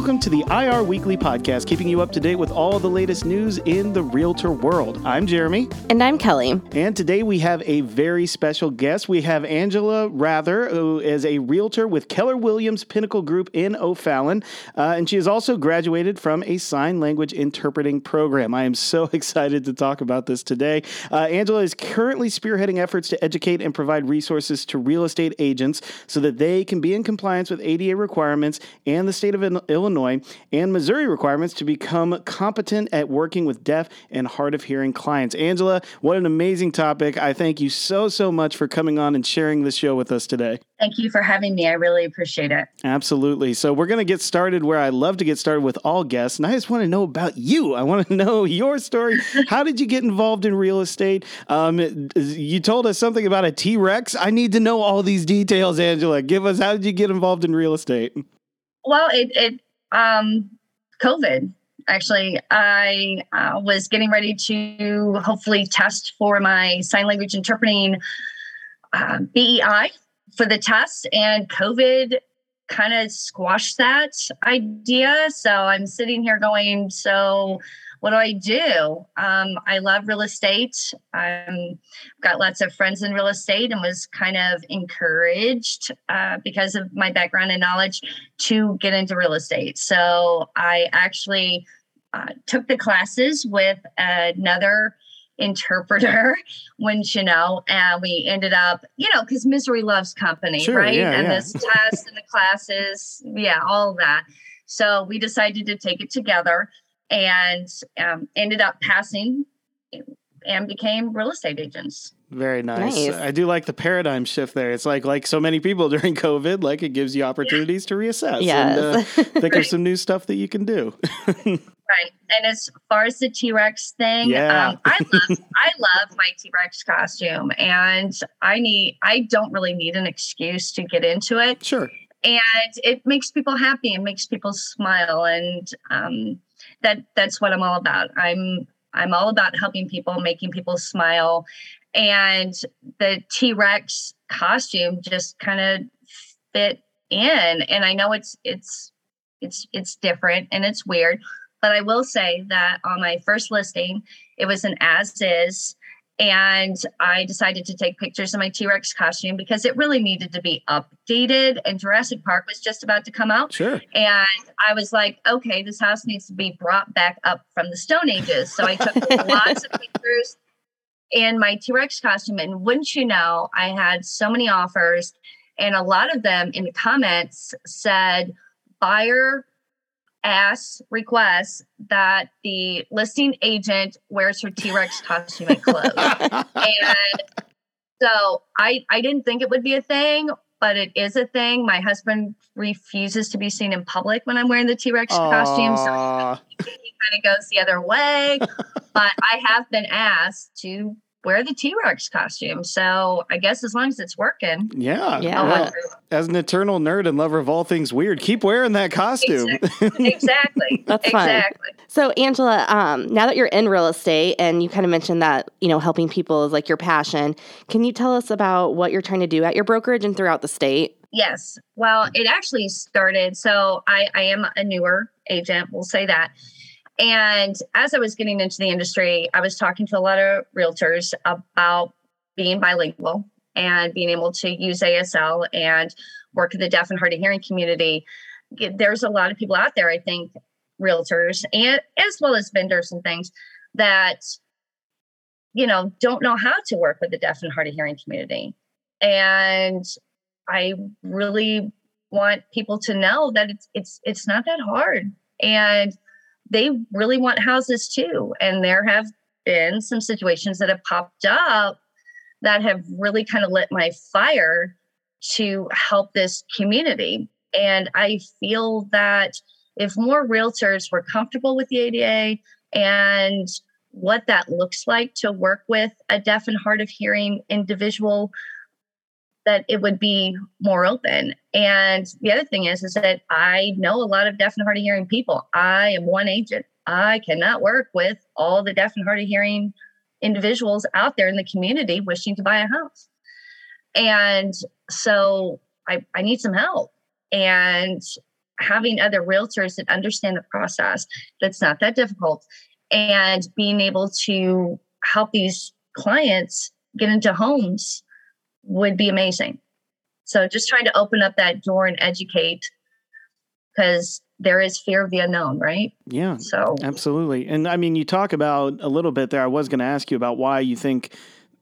Welcome to the IR Weekly Podcast, keeping you up to date with all the latest news in the realtor world. I'm Jeremy. And I'm Kelly. And today we have a very special guest. We have Angela Rather, who is a realtor with Keller Williams Pinnacle Group in O'Fallon. Uh, and she has also graduated from a sign language interpreting program. I am so excited to talk about this today. Uh, Angela is currently spearheading efforts to educate and provide resources to real estate agents so that they can be in compliance with ADA requirements and the state of Illinois and Missouri requirements to become competent at working with deaf and hard of hearing clients. Angela, what an amazing topic. I thank you so, so much for coming on and sharing this show with us today. Thank you for having me. I really appreciate it. Absolutely. So, we're going to get started where I love to get started with all guests. And I just want to know about you. I want to know your story. How did you get involved in real estate? Um, you told us something about a T Rex. I need to know all these details, Angela. Give us how did you get involved in real estate? Well, it, it um, COVID. Actually, I uh, was getting ready to hopefully test for my sign language interpreting uh, BEI for the test, and COVID kind of squashed that idea. So I'm sitting here going, so what do I do? Um, I love real estate. Um, got lots of friends in real estate and was kind of encouraged uh, because of my background and knowledge to get into real estate. So I actually uh, took the classes with another interpreter when you know and we ended up you know because misery loves company sure, right yeah, and yeah. this test and the classes yeah all that so we decided to take it together and um, ended up passing and became real estate agents. Very nice. Nice. I do like the paradigm shift there. It's like like so many people during COVID, like it gives you opportunities to reassess Yes. and uh, think of some new stuff that you can do. Right. And as far as the T Rex thing, Yeah. um, I love I love my T Rex costume, and I need I don't really need an excuse to get into it, sure. and it makes people happy and makes people smile, and um, that that's what I'm all about. I'm I'm all about helping people, making people smile, and the T Rex costume just kind of fit in. And I know it's it's it's it's different and it's weird, but I will say that on my first listing, it was an as is. And I decided to take pictures of my T Rex costume because it really needed to be updated. And Jurassic Park was just about to come out. Sure. And I was like, okay, this house needs to be brought back up from the Stone Ages. So I took lots of pictures in my T Rex costume. And wouldn't you know, I had so many offers, and a lot of them in the comments said, buyer ass requests that the listing agent wears her T Rex costume and clothes. and so I, I didn't think it would be a thing, but it is a thing. My husband refuses to be seen in public when I'm wearing the T Rex costume. So he kind of goes the other way. but I have been asked to wear the T Rex costume. So I guess as long as it's working. Yeah. Yeah. Well, as an eternal nerd and lover of all things weird, keep wearing that costume. exactly. That's fun. exactly. So, Angela, um, now that you're in real estate and you kind of mentioned that, you know, helping people is like your passion, can you tell us about what you're trying to do at your brokerage and throughout the state? Yes. Well, it actually started. So I, I am a newer agent, we'll say that. And as I was getting into the industry, I was talking to a lot of realtors about being bilingual and being able to use ASL and work in the deaf and hard of hearing community. There's a lot of people out there, I think, realtors and as well as vendors and things that you know don't know how to work with the deaf and hard of hearing community. And I really want people to know that it's it's it's not that hard and they really want houses too. And there have been some situations that have popped up that have really kind of lit my fire to help this community. And i feel that if more realtors were comfortable with the ada and what that looks like to work with a deaf and hard of hearing individual that it would be more open. And the other thing is, is that I know a lot of deaf and hard of hearing people. I am one agent. I cannot work with all the deaf and hard of hearing individuals out there in the community wishing to buy a house. And so I, I need some help. And having other realtors that understand the process that's not that difficult and being able to help these clients get into homes would be amazing. So just trying to open up that door and educate because there is fear of the unknown, right? Yeah. So absolutely. And I mean, you talk about a little bit there. I was going to ask you about why you think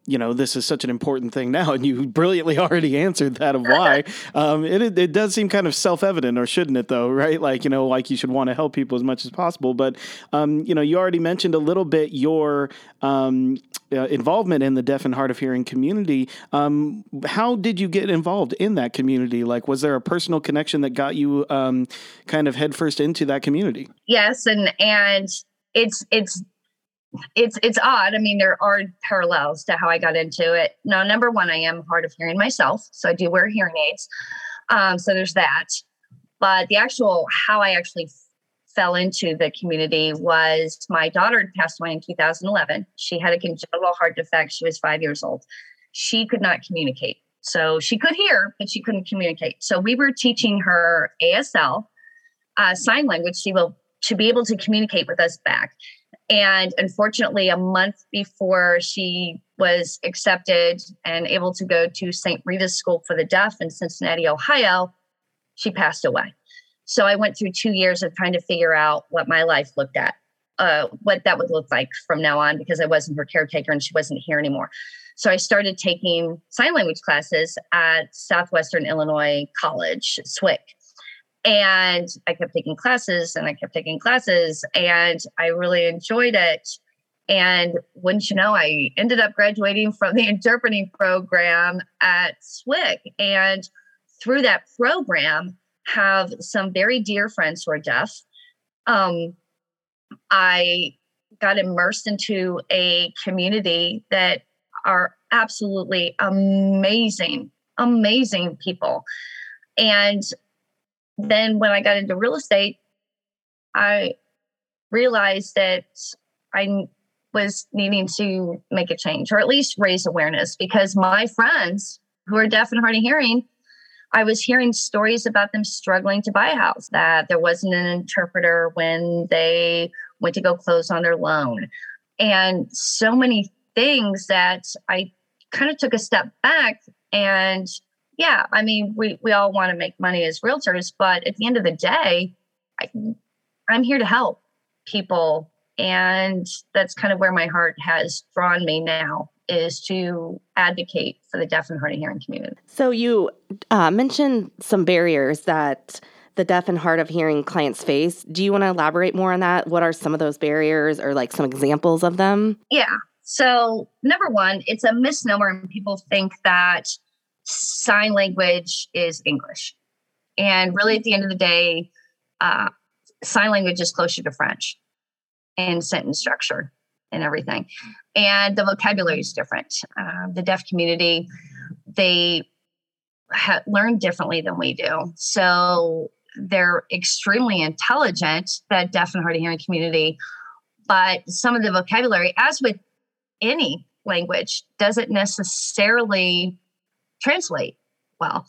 you know this is such an important thing now, and you brilliantly already answered that of why. um, it it does seem kind of self evident, or shouldn't it? Though, right? Like you know, like you should want to help people as much as possible. But um, you know, you already mentioned a little bit your um, uh, involvement in the deaf and hard of hearing community. Um, how did you get involved in that community? Like, was there a personal connection that got you um, kind of headfirst into that community? Yes, and and it's it's it's it's odd. I mean, there are parallels to how I got into it. Now, number one, I am hard of hearing myself, so I do wear hearing aids. Um, so there's that. But the actual how I actually fell into the community was my daughter had passed away in 2011. She had a congenital heart defect. She was five years old. She could not communicate. So she could hear, but she couldn't communicate. So we were teaching her ASL, uh, sign language, she will to be able to communicate with us back. And unfortunately, a month before she was accepted and able to go to St. Rita's School for the Deaf in Cincinnati, Ohio, she passed away. So I went through two years of trying to figure out what my life looked at, uh, what that would look like from now on, because I wasn't her caretaker and she wasn't here anymore. So I started taking sign language classes at Southwestern Illinois College, SWIC. And I kept taking classes and I kept taking classes and I really enjoyed it. And wouldn't you know, I ended up graduating from the interpreting program at SWIC. And through that program, have some very dear friends who are deaf. Um, I got immersed into a community that are absolutely amazing, amazing people. And then when I got into real estate, I realized that I was needing to make a change or at least raise awareness because my friends who are deaf and hard of hearing, I was hearing stories about them struggling to buy a house, that there wasn't an interpreter when they went to go close on their loan, and so many things that I kind of took a step back and yeah, I mean, we, we all want to make money as realtors, but at the end of the day, I, I'm here to help people. And that's kind of where my heart has drawn me now is to advocate for the deaf and hard of hearing community. So you uh, mentioned some barriers that the deaf and hard of hearing clients face. Do you want to elaborate more on that? What are some of those barriers or like some examples of them? Yeah. So, number one, it's a misnomer, and people think that sign language is English. And really, at the end of the day, uh, sign language is closer to French in sentence structure and everything. And the vocabulary is different. Uh, the deaf community, they ha- learn differently than we do. So they're extremely intelligent, that deaf and hard of hearing community. But some of the vocabulary, as with any language, doesn't necessarily translate well.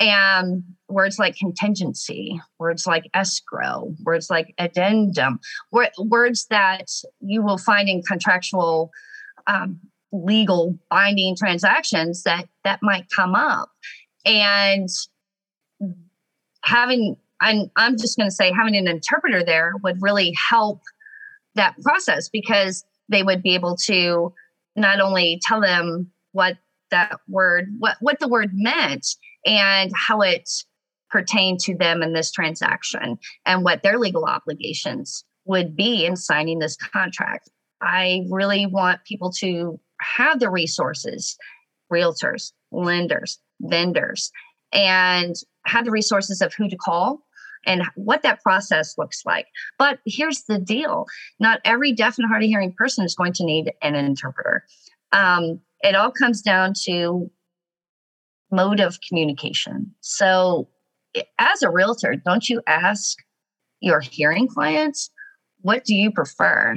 And words like contingency, words like escrow, words like addendum, words that you will find in contractual um, legal binding transactions that that might come up. And having I'm, I'm just going to say having an interpreter there would really help that process because they would be able to not only tell them what that word, what, what the word meant, and how it pertained to them in this transaction and what their legal obligations would be in signing this contract. I really want people to have the resources, realtors, lenders, vendors, and have the resources of who to call and what that process looks like. But here's the deal not every deaf and hard of hearing person is going to need an interpreter. Um, it all comes down to mode of communication. So, as a realtor, don't you ask your hearing clients, what do you prefer?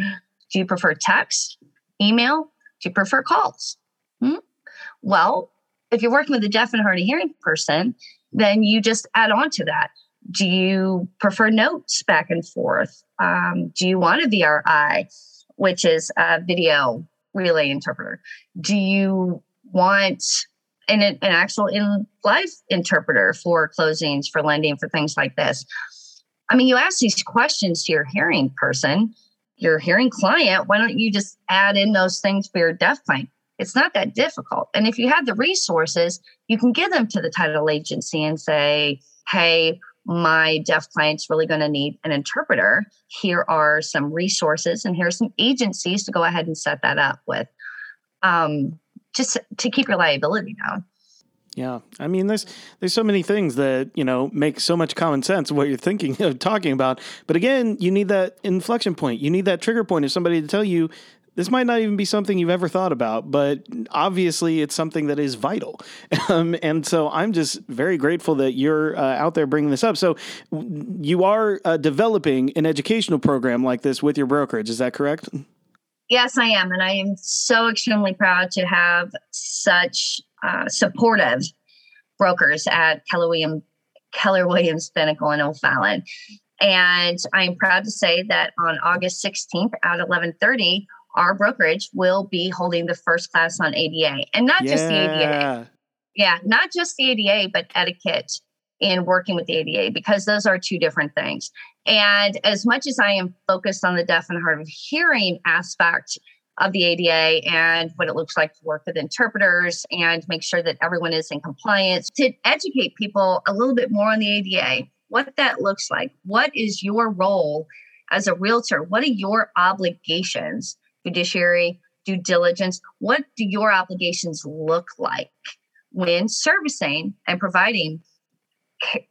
Do you prefer text, email? Do you prefer calls? Hmm? Well, if you're working with a deaf and hard of hearing person, then you just add on to that. Do you prefer notes back and forth? Um, do you want a VRI, which is a video relay interpreter? Do you want an, an actual in life interpreter for closings, for lending, for things like this? I mean, you ask these questions to your hearing person, your hearing client. Why don't you just add in those things for your deaf client? It's not that difficult. And if you have the resources, you can give them to the title agency and say, hey, my deaf client's really going to need an interpreter. Here are some resources, and here are some agencies to go ahead and set that up with, um, just to keep reliability liability down. Yeah, I mean, there's there's so many things that you know make so much common sense what you're thinking of talking about. But again, you need that inflection point. You need that trigger point of somebody to tell you this might not even be something you've ever thought about, but obviously it's something that is vital. Um, and so I'm just very grateful that you're uh, out there bringing this up. So you are uh, developing an educational program like this with your brokerage. Is that correct? Yes, I am. And I am so extremely proud to have such uh, supportive brokers at Keller Williams, Keller Williams Pinnacle in O'Fallon. And I'm proud to say that on August 16th at 1130, our brokerage will be holding the first class on ADA and not yeah. just the ADA. Yeah, not just the ADA, but etiquette in working with the ADA because those are two different things. And as much as I am focused on the deaf and hard of hearing aspect of the ADA and what it looks like to work with interpreters and make sure that everyone is in compliance, to educate people a little bit more on the ADA, what that looks like, what is your role as a realtor, what are your obligations fiduciary due diligence. What do your obligations look like when servicing and providing,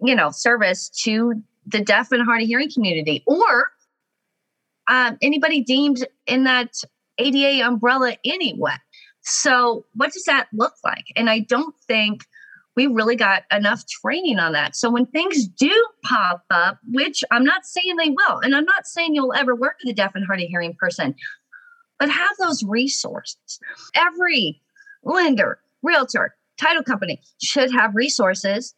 you know, service to the deaf and hard of hearing community or um, anybody deemed in that ADA umbrella anyway? So, what does that look like? And I don't think we really got enough training on that. So when things do pop up, which I'm not saying they will, and I'm not saying you'll ever work with a deaf and hard of hearing person, but have those resources. Every lender, realtor, title company should have resources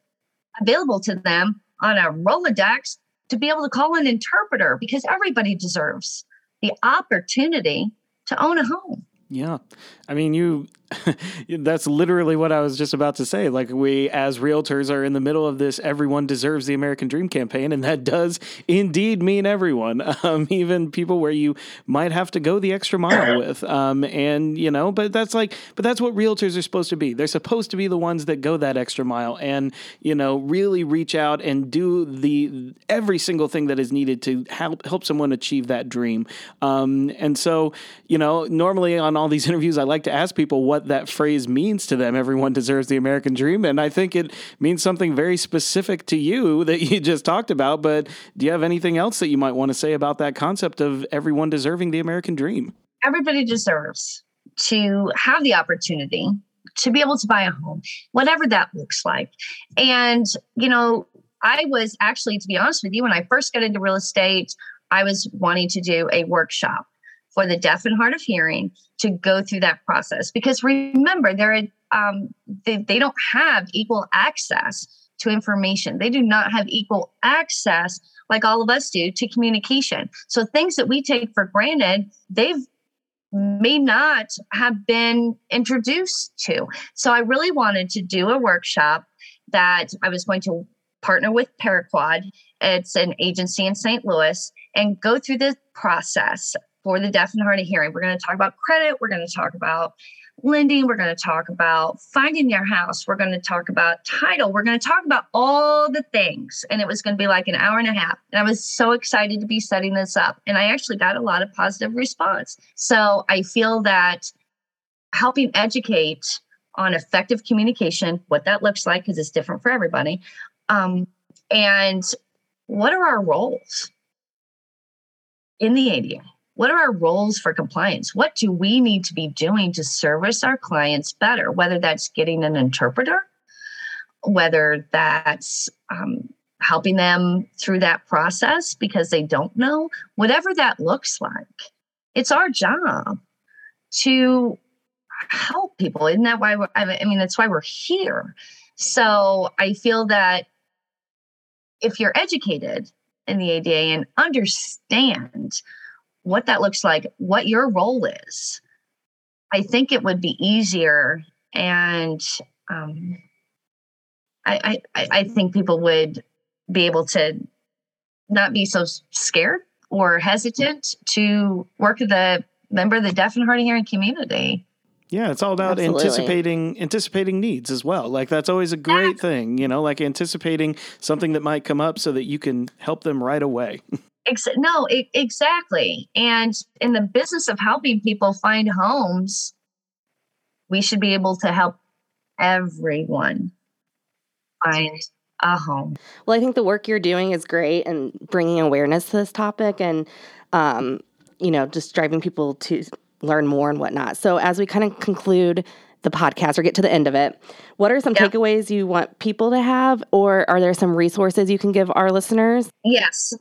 available to them on a Rolodex to be able to call an interpreter because everybody deserves the opportunity to own a home. Yeah. I mean, you that's literally what I was just about to say. Like we as realtors are in the middle of this everyone deserves the American dream campaign and that does indeed mean everyone. Um, even people where you might have to go the extra mile with. Um, and you know, but that's like but that's what realtors are supposed to be. They're supposed to be the ones that go that extra mile and, you know, really reach out and do the every single thing that is needed to help help someone achieve that dream. Um, and so, you know, normally on all these interviews I like to ask people what that phrase means to them. Everyone deserves the American dream. And I think it means something very specific to you that you just talked about. But do you have anything else that you might want to say about that concept of everyone deserving the American dream? Everybody deserves to have the opportunity to be able to buy a home, whatever that looks like. And, you know, I was actually, to be honest with you, when I first got into real estate, I was wanting to do a workshop for the deaf and hard of hearing to go through that process. Because remember, they're, um, they, they don't have equal access to information. They do not have equal access, like all of us do, to communication. So things that we take for granted, they've may not have been introduced to. So I really wanted to do a workshop that I was going to partner with Paraquad. It's an agency in St. Louis and go through the process for the deaf and hard of hearing. We're going to talk about credit. We're going to talk about lending. We're going to talk about finding your house. We're going to talk about title. We're going to talk about all the things. And it was going to be like an hour and a half. And I was so excited to be setting this up. And I actually got a lot of positive response. So I feel that helping educate on effective communication, what that looks like, because it's different for everybody. Um, and what are our roles in the ADA? What are our roles for compliance? What do we need to be doing to service our clients better? Whether that's getting an interpreter, whether that's um, helping them through that process because they don't know, whatever that looks like, it's our job to help people. Isn't that why? I mean, that's why we're here. So I feel that if you're educated in the ADA and understand what that looks like, what your role is, I think it would be easier. And um, I, I, I think people would be able to not be so scared or hesitant to work with a member of the deaf and hard of hearing community. Yeah, it's all about Absolutely. anticipating anticipating needs as well. Like that's always a great thing, you know, like anticipating something that might come up so that you can help them right away. Ex- no, exactly. And in the business of helping people find homes, we should be able to help everyone find a home. Well, I think the work you're doing is great and bringing awareness to this topic and, um, you know, just driving people to learn more and whatnot. So, as we kind of conclude the podcast or get to the end of it, what are some Yeah. takeaways you want people to have, or are there some resources you can give our listeners? Yes.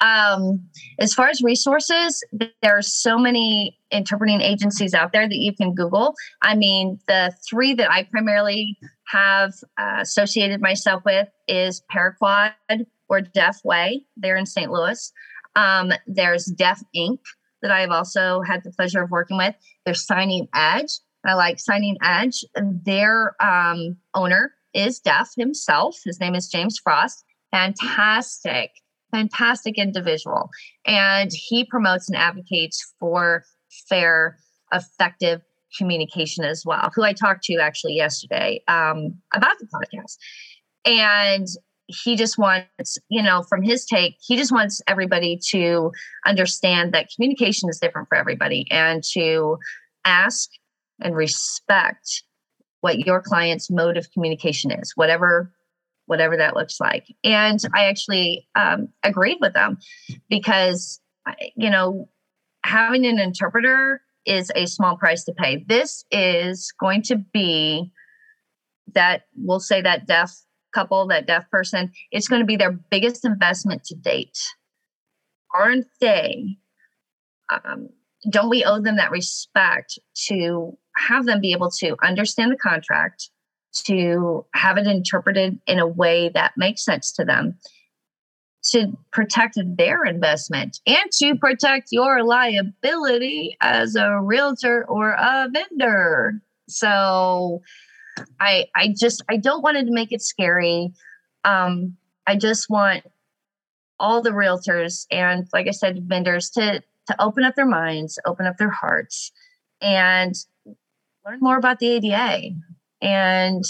Um, as far as resources, there are so many interpreting agencies out there that you can Google. I mean, the three that I primarily have uh, associated myself with is Paraquad or Deaf Way. They're in St. Louis. Um, there's Deaf Inc. that I have also had the pleasure of working with. There's Signing Edge. I like Signing Edge. Their um, owner is deaf himself. His name is James Frost. Fantastic fantastic individual and he promotes and advocates for fair effective communication as well who i talked to actually yesterday um, about the podcast. And he just wants you know from his take he just wants everybody to understand that communication is different for everybody and to ask and respect what your client's mode of communication is whatever whatever that looks like. And I actually um, agreed with them because, you know, having an interpreter is a small price to pay. This is going to be that, we'll say that deaf couple, that deaf person, it's going to be their biggest investment to date. Aren't they? Um, don't we owe them that respect to have them be able to understand the contract? To have it interpreted in a way that makes sense to them. To protect their investment and to protect your liability as a realtor or a vendor. So i i just i don't want to make it scary. Um i just want all the realtors and like i said vendors to to open up their minds open up their hearts and learn more about the ada and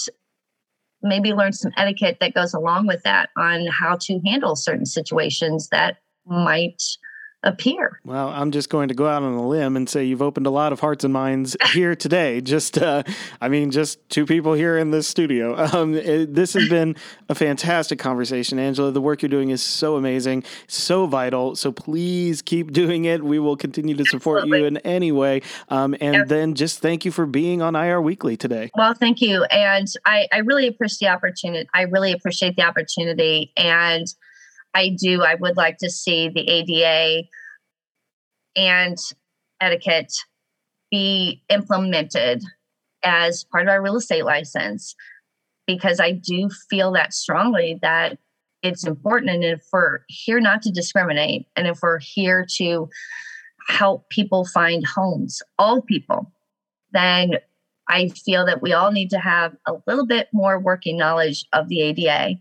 maybe learn some etiquette that goes along with that on how to handle certain situations that might appear. Well, I'm just going to go out on a limb and say you've opened a lot of hearts and minds here today. Just, uh, I mean, just two people here in this studio. Um, it- this has been a fantastic conversation, Angela. The work you're doing is so amazing, so vital. So please keep doing it. We will continue to support you in any way. Um, and Yep. then just thank you for being on IR Weekly today. Well, thank you. And I, I really appreciate the opportunity. I really appreciate the opportunity. And I do, I would like to see the ADA and etiquette be implemented as part of our real estate license because I do feel that strongly that it's important. And if we're here not to discriminate, and if we're here to help people find homes, all people, then I feel that we all need to have a little bit more working knowledge of the ADA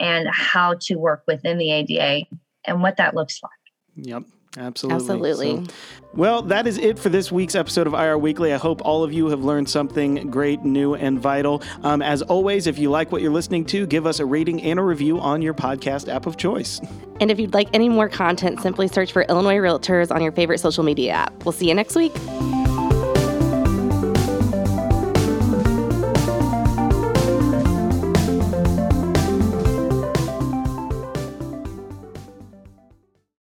and how to work within the ADA and what that looks like. Yep. Absolutely. Absolutely. So- well, that is it for this week's episode of IR Weekly. I hope all of you have learned something great, new, and vital. Um, as always, if you like what you're listening to, give us a rating and a review on your podcast app of choice. And if you'd like any more content, simply search for Illinois Realtors on your favorite social media app. We'll see you next week.